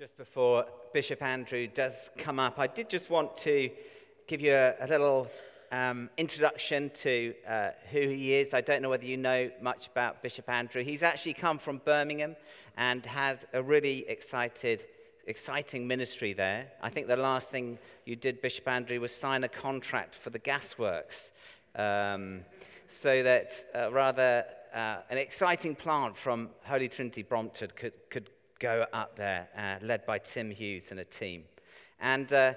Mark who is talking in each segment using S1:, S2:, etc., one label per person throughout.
S1: Just before Bishop Andrew does come up, I did just want to give you a, a little um, introduction to uh, who he is. I don't know whether you know much about Bishop Andrew. He's actually come from Birmingham and has a really excited, exciting ministry there. I think the last thing you did, Bishop Andrew, was sign a contract for the gasworks. Um, so that uh, rather uh, an exciting plant from Holy Trinity Brompton could, could go up there, uh, led by Tim Hughes and a team. And uh,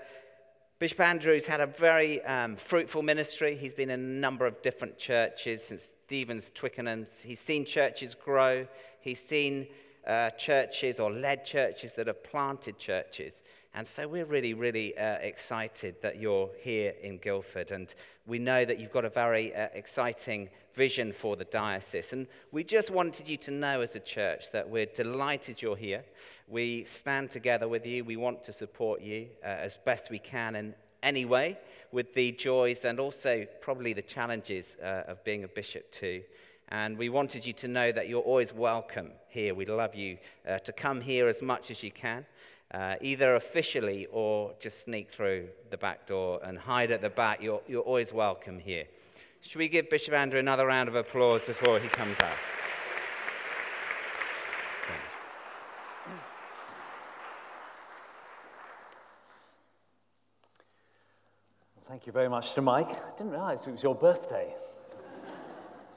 S1: Bishop Andrews had a very um, fruitful ministry. He's been in a number of different churches since Stephen's Twickenham's. He's seen churches grow. He's seen uh, churches or led churches that have planted churches. And so we're really, really uh, excited that you're here in Guildford. And we know that you've got a very uh, exciting vision for the diocese. And we just wanted you to know as a church that we're delighted you're here. We stand together with you. We want to support you uh, as best we can in any way with the joys and also probably the challenges uh, of being a bishop too. And we wanted you to know that you're always welcome here. We'd love you uh, to come here as much as you can uh, either officially or just sneak through the back door and hide at the back. You're, you're always welcome here. Should we give Bishop Andrew another round of applause before he comes out?
S2: Thank you very much to Mike. I didn't realize it was your birthday.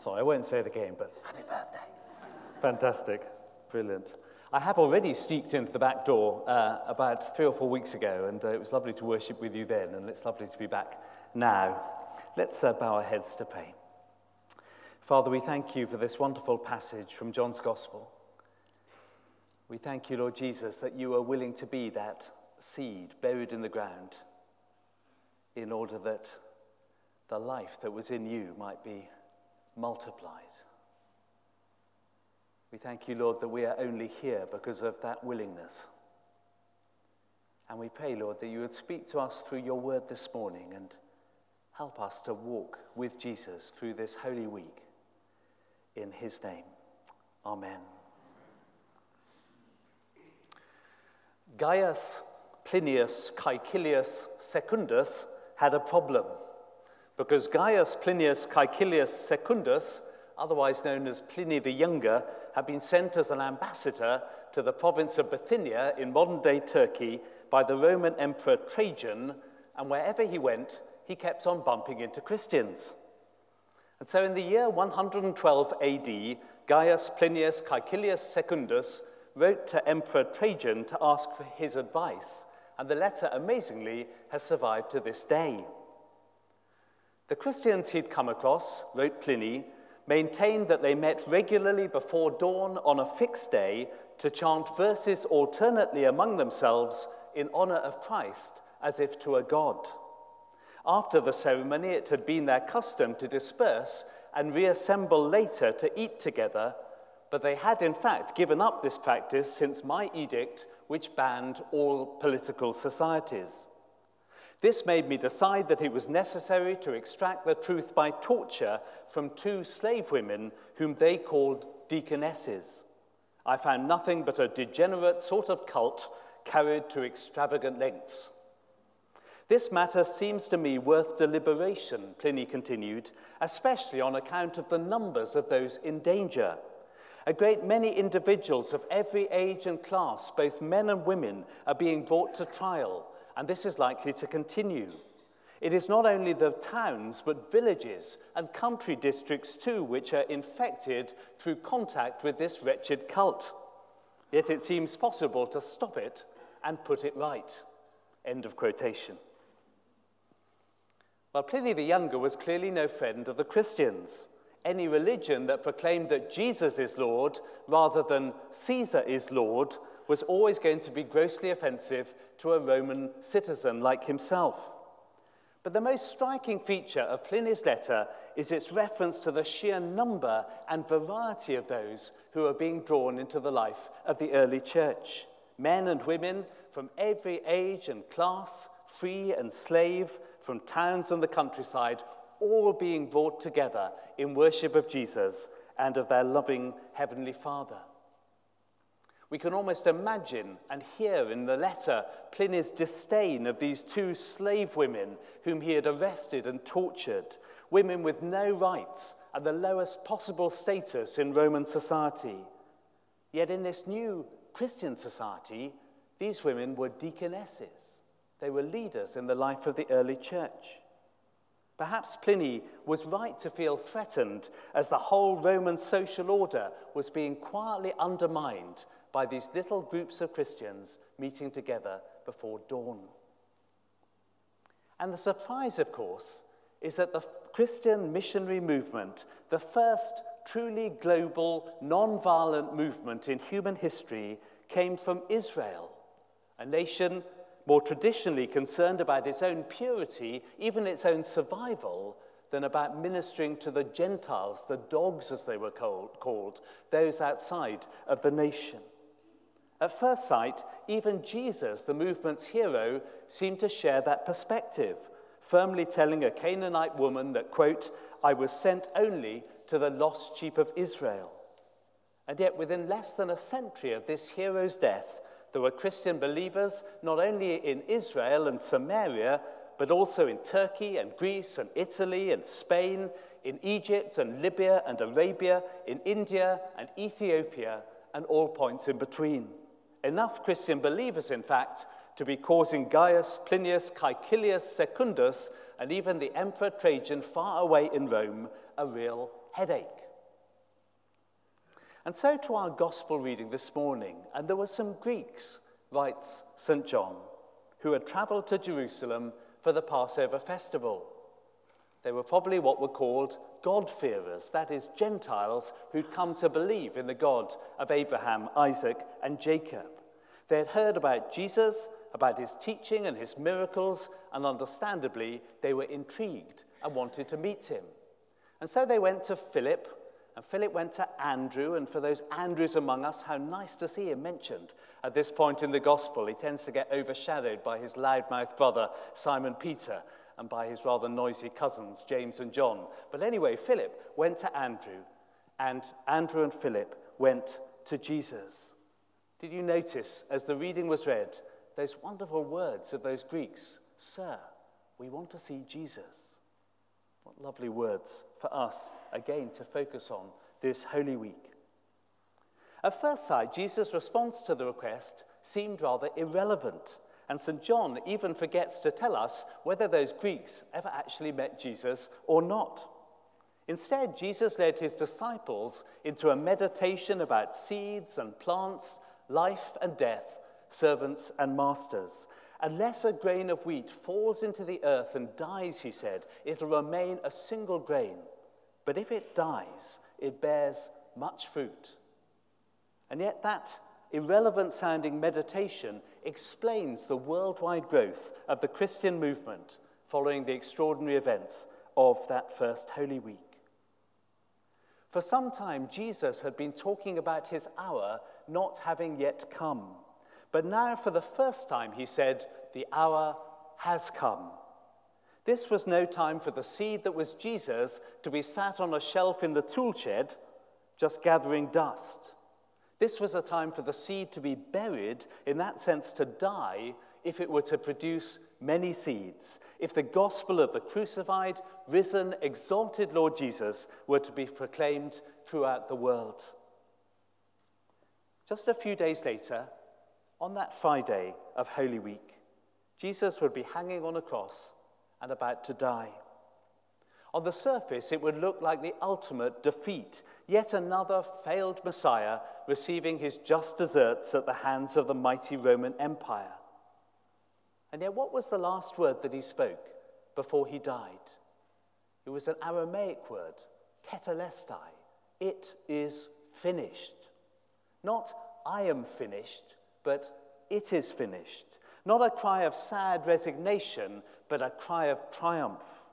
S2: Sorry, I won't say it again, but happy birthday. Fantastic. Brilliant. I have already sneaked into the back door uh, about three or four weeks ago, and uh, it was lovely to worship with you then, and it's lovely to be back now. Let's uh, bow our heads to pray. Father, we thank you for this wonderful passage from John's Gospel. We thank you, Lord Jesus, that you are willing to be that seed buried in the ground in order that the life that was in you might be multiplied. We thank you, Lord, that we are only here because of that willingness. And we pray, Lord, that you would speak to us through your word this morning and help us to walk with Jesus through this holy week. In his name, amen. Gaius Plinius Caecilius Secundus had a problem because Gaius Plinius Caecilius Secundus otherwise known as Pliny the Younger, had been sent as an ambassador to the province of Bithynia in modern day Turkey by the Roman Emperor Trajan, and wherever he went, he kept on bumping into Christians. And so in the year 112 AD, Gaius Plinius Caecilius Secundus wrote to Emperor Trajan to ask for his advice, and the letter, amazingly, has survived to this day. The Christians he'd come across, wrote Pliny, maintained that they met regularly before dawn on a fixed day to chant verses alternately among themselves in honor of Christ as if to a god. After the ceremony, it had been their custom to disperse and reassemble later to eat together, but they had in fact given up this practice since my edict, which banned all political societies. This made me decide that it was necessary to extract the truth by torture from two slave women whom they called deaconesses. I found nothing but a degenerate sort of cult carried to extravagant lengths. This matter seems to me worth deliberation, Pliny continued, especially on account of the numbers of those in danger. A great many individuals of every age and class, both men and women, are being brought to trial and this is likely to continue. It is not only the towns, but villages and country districts too, which are infected through contact with this wretched cult. Yet it seems possible to stop it and put it right. End of quotation. Well, Pliny the Younger was clearly no friend of the Christians. Any religion that proclaimed that Jesus is Lord rather than Caesar is Lord was always going to be grossly offensive to a Roman citizen like himself. But the most striking feature of Pliny's letter is its reference to the sheer number and variety of those who are being drawn into the life of the early church. Men and women from every age and class, free and slave, from towns and the countryside, all being brought together in worship of Jesus and of their loving Heavenly Father. We can almost imagine and hear in the letter Pliny's disdain of these two slave women whom he had arrested and tortured, women with no rights and the lowest possible status in Roman society. Yet in this new Christian society, these women were deaconesses. They were leaders in the life of the early church. Perhaps Pliny was right to feel threatened as the whole Roman social order was being quietly undermined by these little groups of Christians meeting together before dawn. And the surprise, of course, is that the Christian missionary movement, the first truly global, non violent movement in human history, came from Israel, a nation more traditionally concerned about its own purity, even its own survival, than about ministering to the Gentiles, the dogs as they were called, those outside of the nation. At first sight, even Jesus, the movement's hero, seemed to share that perspective, firmly telling a Canaanite woman that, quote, I was sent only to the lost sheep of Israel. And yet, within less than a century of this hero's death, there were Christian believers not only in Israel and Samaria, but also in Turkey and Greece and Italy and Spain, in Egypt and Libya and Arabia, in India and Ethiopia, and all points in between. Enough Christian believers, in fact, to be causing Gaius Plinius Caecilius Secundus and even the Emperor Trajan far away in Rome a real headache. And so to our gospel reading this morning, and there were some Greeks, writes St. John, who had traveled to Jerusalem for the Passover festival. They were probably what were called God-fearers, that is, Gentiles who'd come to believe in the God of Abraham, Isaac, and Jacob. They had heard about Jesus, about his teaching and his miracles, and understandably, they were intrigued and wanted to meet him. And so they went to Philip, and Philip went to Andrew, and for those Andrews among us, how nice to see him mentioned at this point in the gospel. He tends to get overshadowed by his loudmouth brother, Simon Peter, and by his rather noisy cousins, James and John. But anyway, Philip went to Andrew, and Andrew and Philip went to Jesus. Did you notice, as the reading was read, those wonderful words of those Greeks? Sir, we want to see Jesus. What lovely words for us, again, to focus on this Holy Week. At first sight, Jesus' response to the request seemed rather irrelevant, and St. John even forgets to tell us whether those Greeks ever actually met Jesus or not. Instead, Jesus led his disciples into a meditation about seeds and plants, life and death, servants and masters, Unless a grain of wheat falls into the earth and dies, he said, it'll remain a single grain. But if it dies, it bears much fruit. And yet, that irrelevant sounding meditation explains the worldwide growth of the Christian movement following the extraordinary events of that first Holy Week. For some time, Jesus had been talking about his hour not having yet come. But now, for the first time, he said, The hour has come. This was no time for the seed that was Jesus to be sat on a shelf in the tool shed, just gathering dust. This was a time for the seed to be buried, in that sense, to die, if it were to produce many seeds, if the gospel of the crucified, risen, exalted Lord Jesus were to be proclaimed throughout the world. Just a few days later, on that Friday of Holy Week, Jesus would be hanging on a cross and about to die. On the surface, it would look like the ultimate defeat, yet another failed Messiah receiving his just deserts at the hands of the mighty Roman Empire. And yet, what was the last word that he spoke before he died? It was an Aramaic word, tetelestai. It is finished. Not I am finished, but it is finished. Not a cry of sad resignation, but a cry of triumph.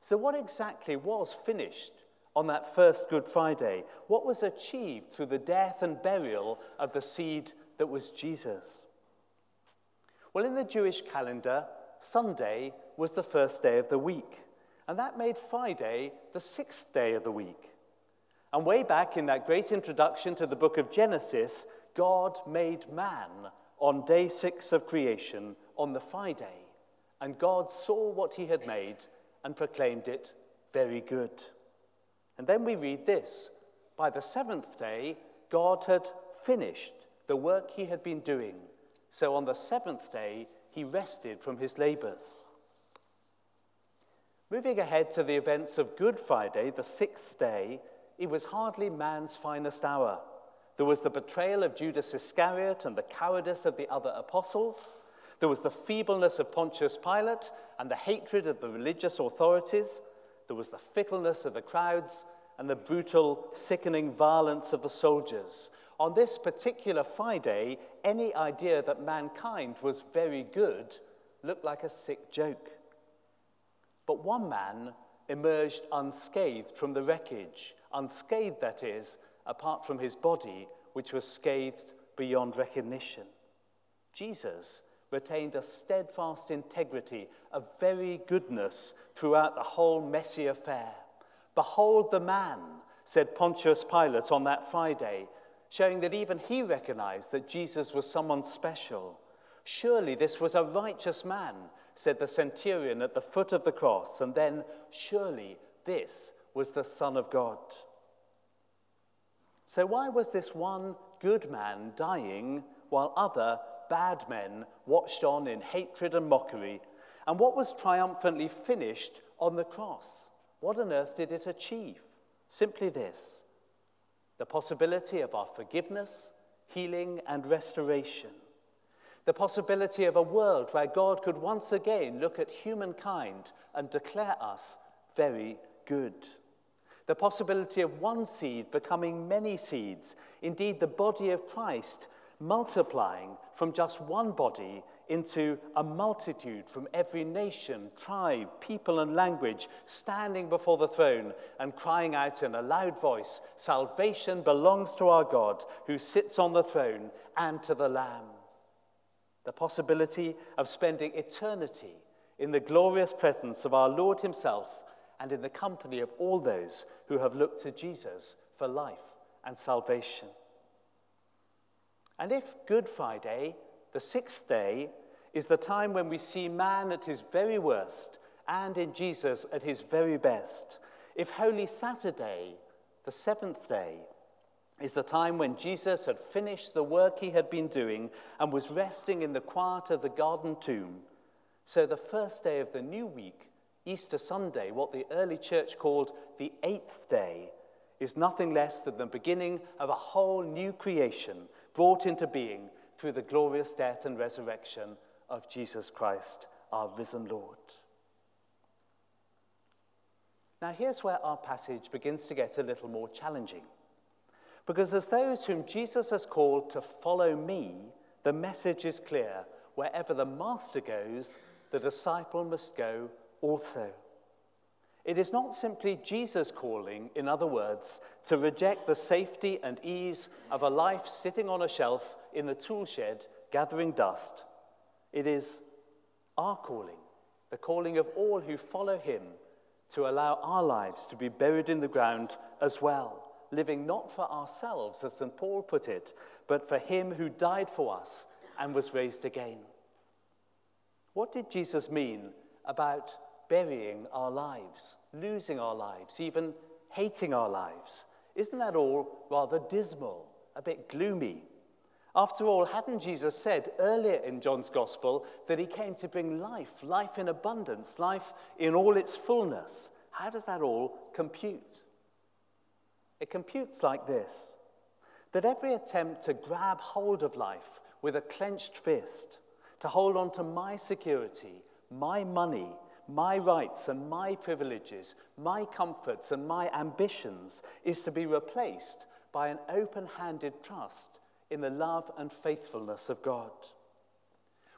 S2: So, what exactly was finished on that first Good Friday? What was achieved through the death and burial of the seed that was Jesus? Well, in the Jewish calendar, Sunday was the first day of the week, and that made Friday the sixth day of the week. And way back in that great introduction to the book of Genesis, God made man on day six of creation on the Friday, and God saw what he had made and proclaimed it very good. And then we read this By the seventh day, God had finished the work he had been doing. So on the seventh day, he rested from his labors. Moving ahead to the events of Good Friday, the sixth day, it was hardly man's finest hour. There was the betrayal of Judas Iscariot and the cowardice of the other apostles. There was the feebleness of Pontius Pilate and the hatred of the religious authorities. There was the fickleness of the crowds and the brutal, sickening violence of the soldiers. On this particular Friday, any idea that mankind was very good looked like a sick joke. But one man emerged unscathed from the wreckage, unscathed, that is, apart from his body, which was scathed beyond recognition. Jesus retained a steadfast integrity, a very goodness throughout the whole messy affair. Behold the man, said Pontius Pilate on that Friday, showing that even he recognized that Jesus was someone special. Surely this was a righteous man, said the centurion at the foot of the cross, and then, surely this was the Son of God. So, why was this one good man dying while other bad men watched on in hatred and mockery? And what was triumphantly finished on the cross? What on earth did it achieve? Simply this the possibility of our forgiveness, healing, and restoration. The possibility of a world where God could once again look at humankind and declare us very good. The possibility of one seed becoming many seeds, indeed, the body of Christ multiplying from just one body into a multitude from every nation, tribe, people, and language standing before the throne and crying out in a loud voice Salvation belongs to our God who sits on the throne and to the Lamb. The possibility of spending eternity in the glorious presence of our Lord Himself and in the company of all those who have looked to Jesus for life and salvation. And if Good Friday the sixth day is the time when we see man at his very worst and in Jesus at his very best. If Holy Saturday, the seventh day, is the time when Jesus had finished the work he had been doing and was resting in the quiet of the garden tomb, so the first day of the new week, Easter Sunday, what the early church called the eighth day, is nothing less than the beginning of a whole new creation brought into being through the glorious death and resurrection of Jesus Christ, our risen Lord. Now, here's where our passage begins to get a little more challenging. Because as those whom Jesus has called to follow me, the message is clear wherever the master goes, the disciple must go also. It is not simply Jesus calling, in other words, to reject the safety and ease of a life sitting on a shelf in the tool shed gathering dust. It is our calling, the calling of all who follow him, to allow our lives to be buried in the ground as well, living not for ourselves, as St. Paul put it, but for him who died for us and was raised again. What did Jesus mean about burying our lives, losing our lives, even hating our lives. Isn't that all rather dismal, a bit gloomy? After all, hadn't Jesus said earlier in John's Gospel that he came to bring life, life in abundance, life in all its fullness? How does that all compute? It computes like this that every attempt to grab hold of life with a clenched fist, to hold on to my security, my money, my rights and my privileges, my comforts and my ambitions is to be replaced by an open handed trust in the love and faithfulness of God.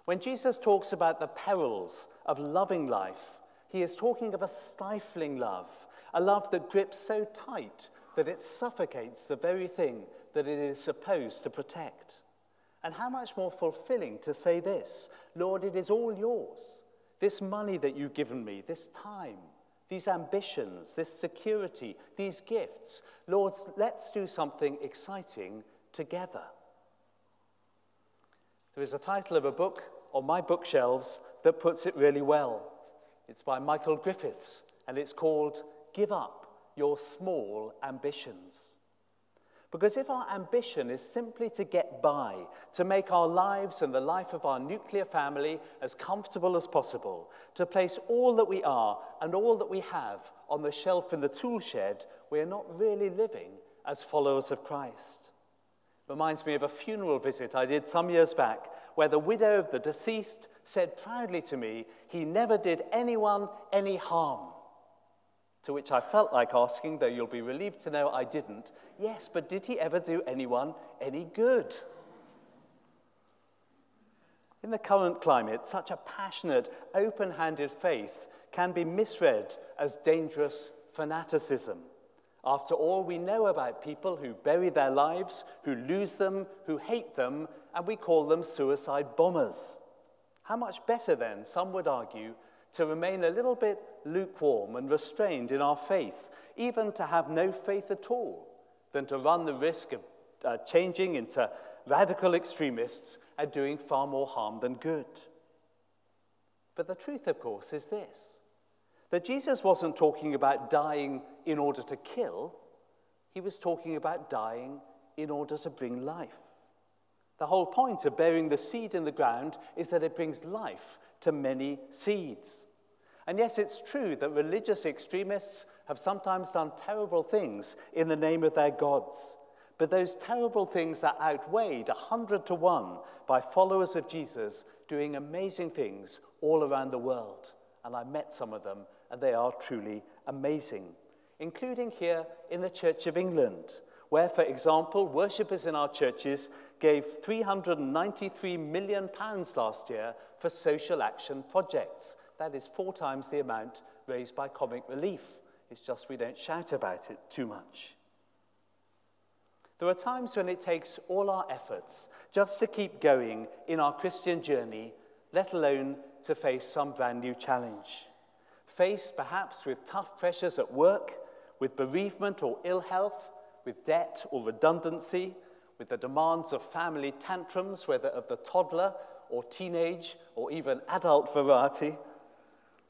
S2: When Jesus talks about the perils of loving life, he is talking of a stifling love, a love that grips so tight that it suffocates the very thing that it is supposed to protect. And how much more fulfilling to say this Lord, it is all yours. This money that you've given me, this time, these ambitions, this security, these gifts. Lord, let's do something exciting together. There is a title of a book on my bookshelves that puts it really well. It's by Michael Griffiths, and it's called Give Up Your Small Ambitions. Because if our ambition is simply to get by, to make our lives and the life of our nuclear family as comfortable as possible, to place all that we are and all that we have on the shelf in the tool shed, we are not really living as followers of Christ. Reminds me of a funeral visit I did some years back where the widow of the deceased said proudly to me, He never did anyone any harm. To which I felt like asking, though you'll be relieved to know I didn't, yes, but did he ever do anyone any good? In the current climate, such a passionate, open handed faith can be misread as dangerous fanaticism. After all, we know about people who bury their lives, who lose them, who hate them, and we call them suicide bombers. How much better, then, some would argue, to remain a little bit lukewarm and restrained in our faith, even to have no faith at all, than to run the risk of uh, changing into radical extremists and doing far more harm than good. But the truth, of course, is this that Jesus wasn't talking about dying in order to kill, he was talking about dying in order to bring life. The whole point of burying the seed in the ground is that it brings life to many seeds. And yes, it's true that religious extremists have sometimes done terrible things in the name of their gods. But those terrible things are outweighed a hundred to one by followers of Jesus doing amazing things all around the world. And I met some of them, and they are truly amazing, including here in the Church of England, where, for example, worshippers in our churches gave £393 million last year for social action projects. That is four times the amount raised by Comic Relief. It's just we don't shout about it too much. There are times when it takes all our efforts just to keep going in our Christian journey, let alone to face some brand new challenge. Faced perhaps with tough pressures at work, with bereavement or ill health, with debt or redundancy, with the demands of family tantrums, whether of the toddler or teenage or even adult variety,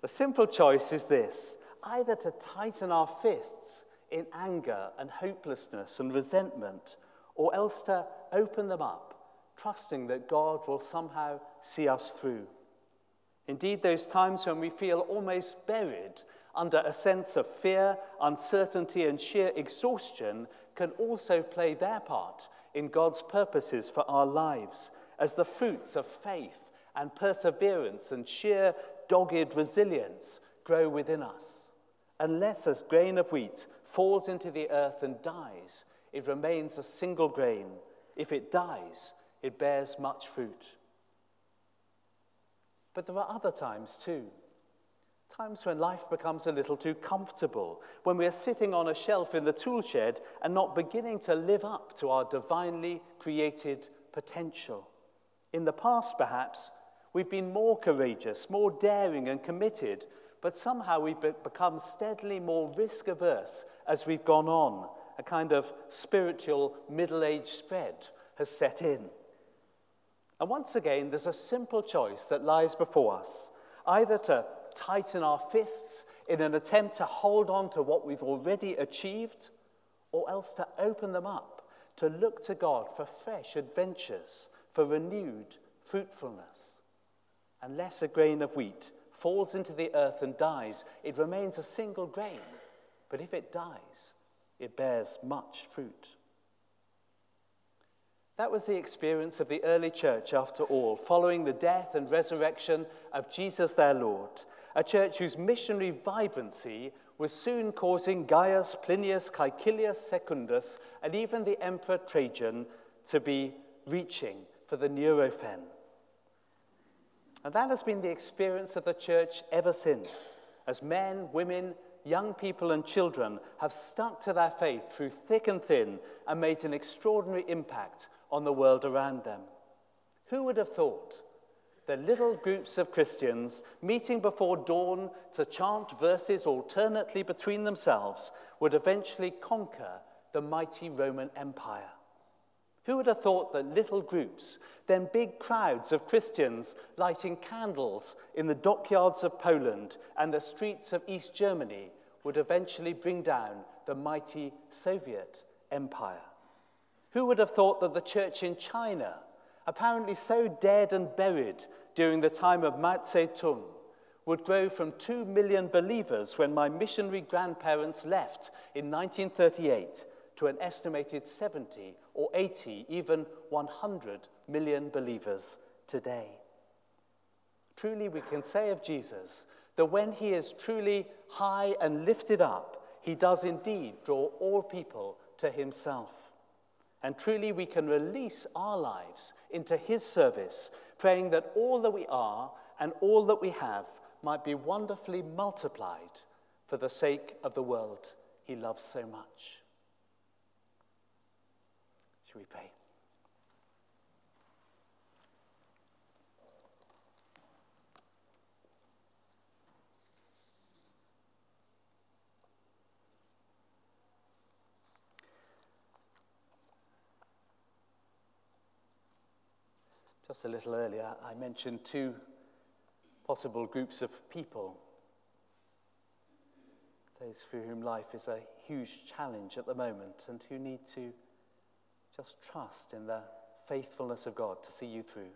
S2: the simple choice is this either to tighten our fists in anger and hopelessness and resentment, or else to open them up, trusting that God will somehow see us through. Indeed, those times when we feel almost buried under a sense of fear, uncertainty, and sheer exhaustion can also play their part in God's purposes for our lives as the fruits of faith and perseverance and sheer dogged resilience grow within us. Unless a grain of wheat falls into the earth and dies, it remains a single grain. If it dies, it bears much fruit. But there are other times too. Times when life becomes a little too comfortable, when we are sitting on a shelf in the tool shed and not beginning to live up to our divinely created potential. In the past, perhaps, we've been more courageous, more daring and committed, but somehow we've become steadily more risk averse as we've gone on. A kind of spiritual middle age spread has set in. And once again, there's a simple choice that lies before us either to tighten our fists in an attempt to hold on to what we've already achieved, or else to open them up, to look to God for fresh adventures, for renewed fruitfulness. Unless a grain of wheat falls into the earth and dies, it remains a single grain. But if it dies, it bears much fruit. That was the experience of the early church, after all, following the death and resurrection of Jesus their Lord a church whose missionary vibrancy was soon causing Gaius Plinius Caecilius Secundus and even the Emperor Trajan to be reaching for the Nurophen. And that has been the experience of the church ever since, as men, women, young people, and children have stuck to their faith through thick and thin and made an extraordinary impact on the world around them. Who would have thought the little groups of Christians meeting before dawn to chant verses alternately between themselves would eventually conquer the mighty Roman Empire. Who would have thought that little groups, then big crowds of Christians lighting candles in the dockyards of Poland and the streets of East Germany would eventually bring down the mighty Soviet empire? Who would have thought that the church in China, apparently so dead and buried during the time of Mao Zedong, would grow from 2 million believers when my missionary grandparents left in 1938 to an estimated 70 or 80, even 100 million believers today. Truly, we can say of Jesus that when he is truly high and lifted up, he does indeed draw all people to himself. And truly, we can release our lives into his service, praying that all that we are and all that we have might be wonderfully multiplied for the sake of the world he loves so much. Shall we pray? Just a little earlier, I mentioned two possible groups of people. Those for whom life is a huge challenge at the moment and who need to just trust in the faithfulness of God to see you through.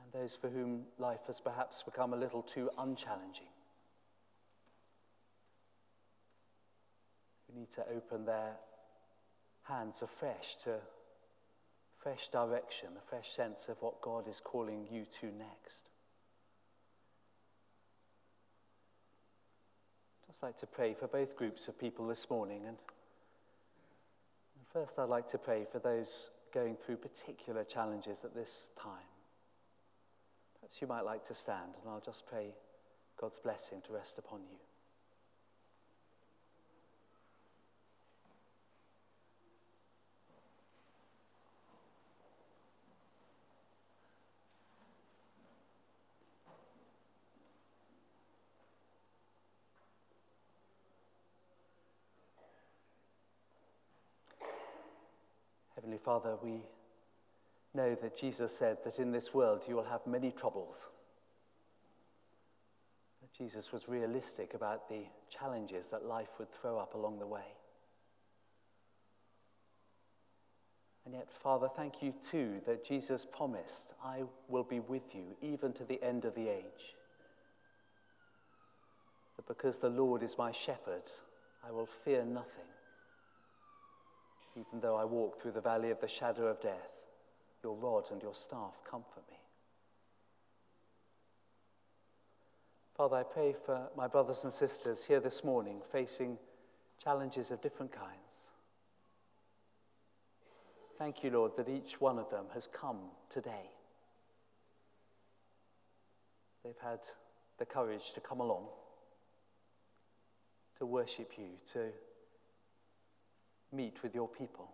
S2: And those for whom life has perhaps become a little too unchallenging. Who need to open their hands afresh to fresh direction, a fresh sense of what God is calling you to next. Just like to pray for both groups of people this morning. And first, I'd like to pray for those going through particular challenges at this time. Perhaps you might like to stand, and I'll just pray God's blessing to rest upon you. Heavenly Father, we know that Jesus said that in this world you will have many troubles. That Jesus was realistic about the challenges that life would throw up along the way. And yet, Father, thank you too that Jesus promised, I will be with you even to the end of the age. That because the Lord is my shepherd, I will fear nothing. Even though I walk through the valley of the shadow of death, your rod and your staff comfort me. Father, I pray for my brothers and sisters here this morning facing challenges of different kinds. Thank you, Lord, that each one of them has come today. They've had the courage to come along, to worship you, to meet with your people.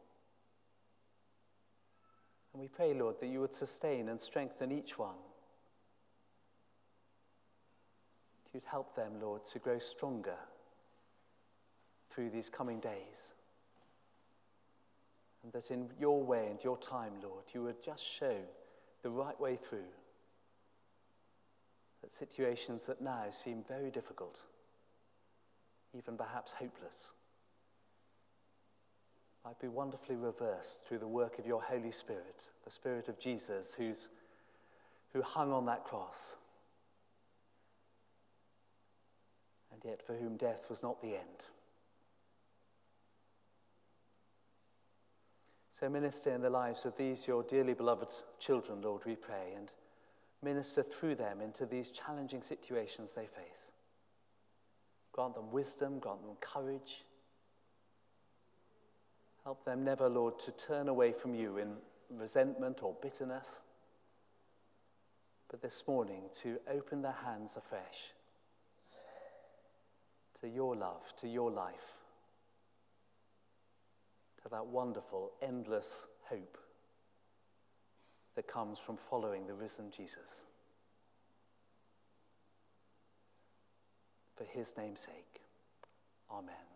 S2: And we pray, Lord, that you would sustain and strengthen each one. You'd help them, Lord, to grow stronger through these coming days. And that in your way and your time, Lord, you would just show the right way through. That situations that now seem very difficult, even perhaps hopeless, might be wonderfully reversed through the work of your Holy Spirit, the Spirit of Jesus who's, who hung on that cross, and yet for whom death was not the end. So minister in the lives of these, your dearly beloved children, Lord, we pray, and minister through them into these challenging situations they face. Grant them wisdom, grant them courage Help them never, Lord, to turn away from you in resentment or bitterness, but this morning to open their hands afresh to your love, to your life, to that wonderful, endless hope that comes from following the risen Jesus. For his name's sake, amen.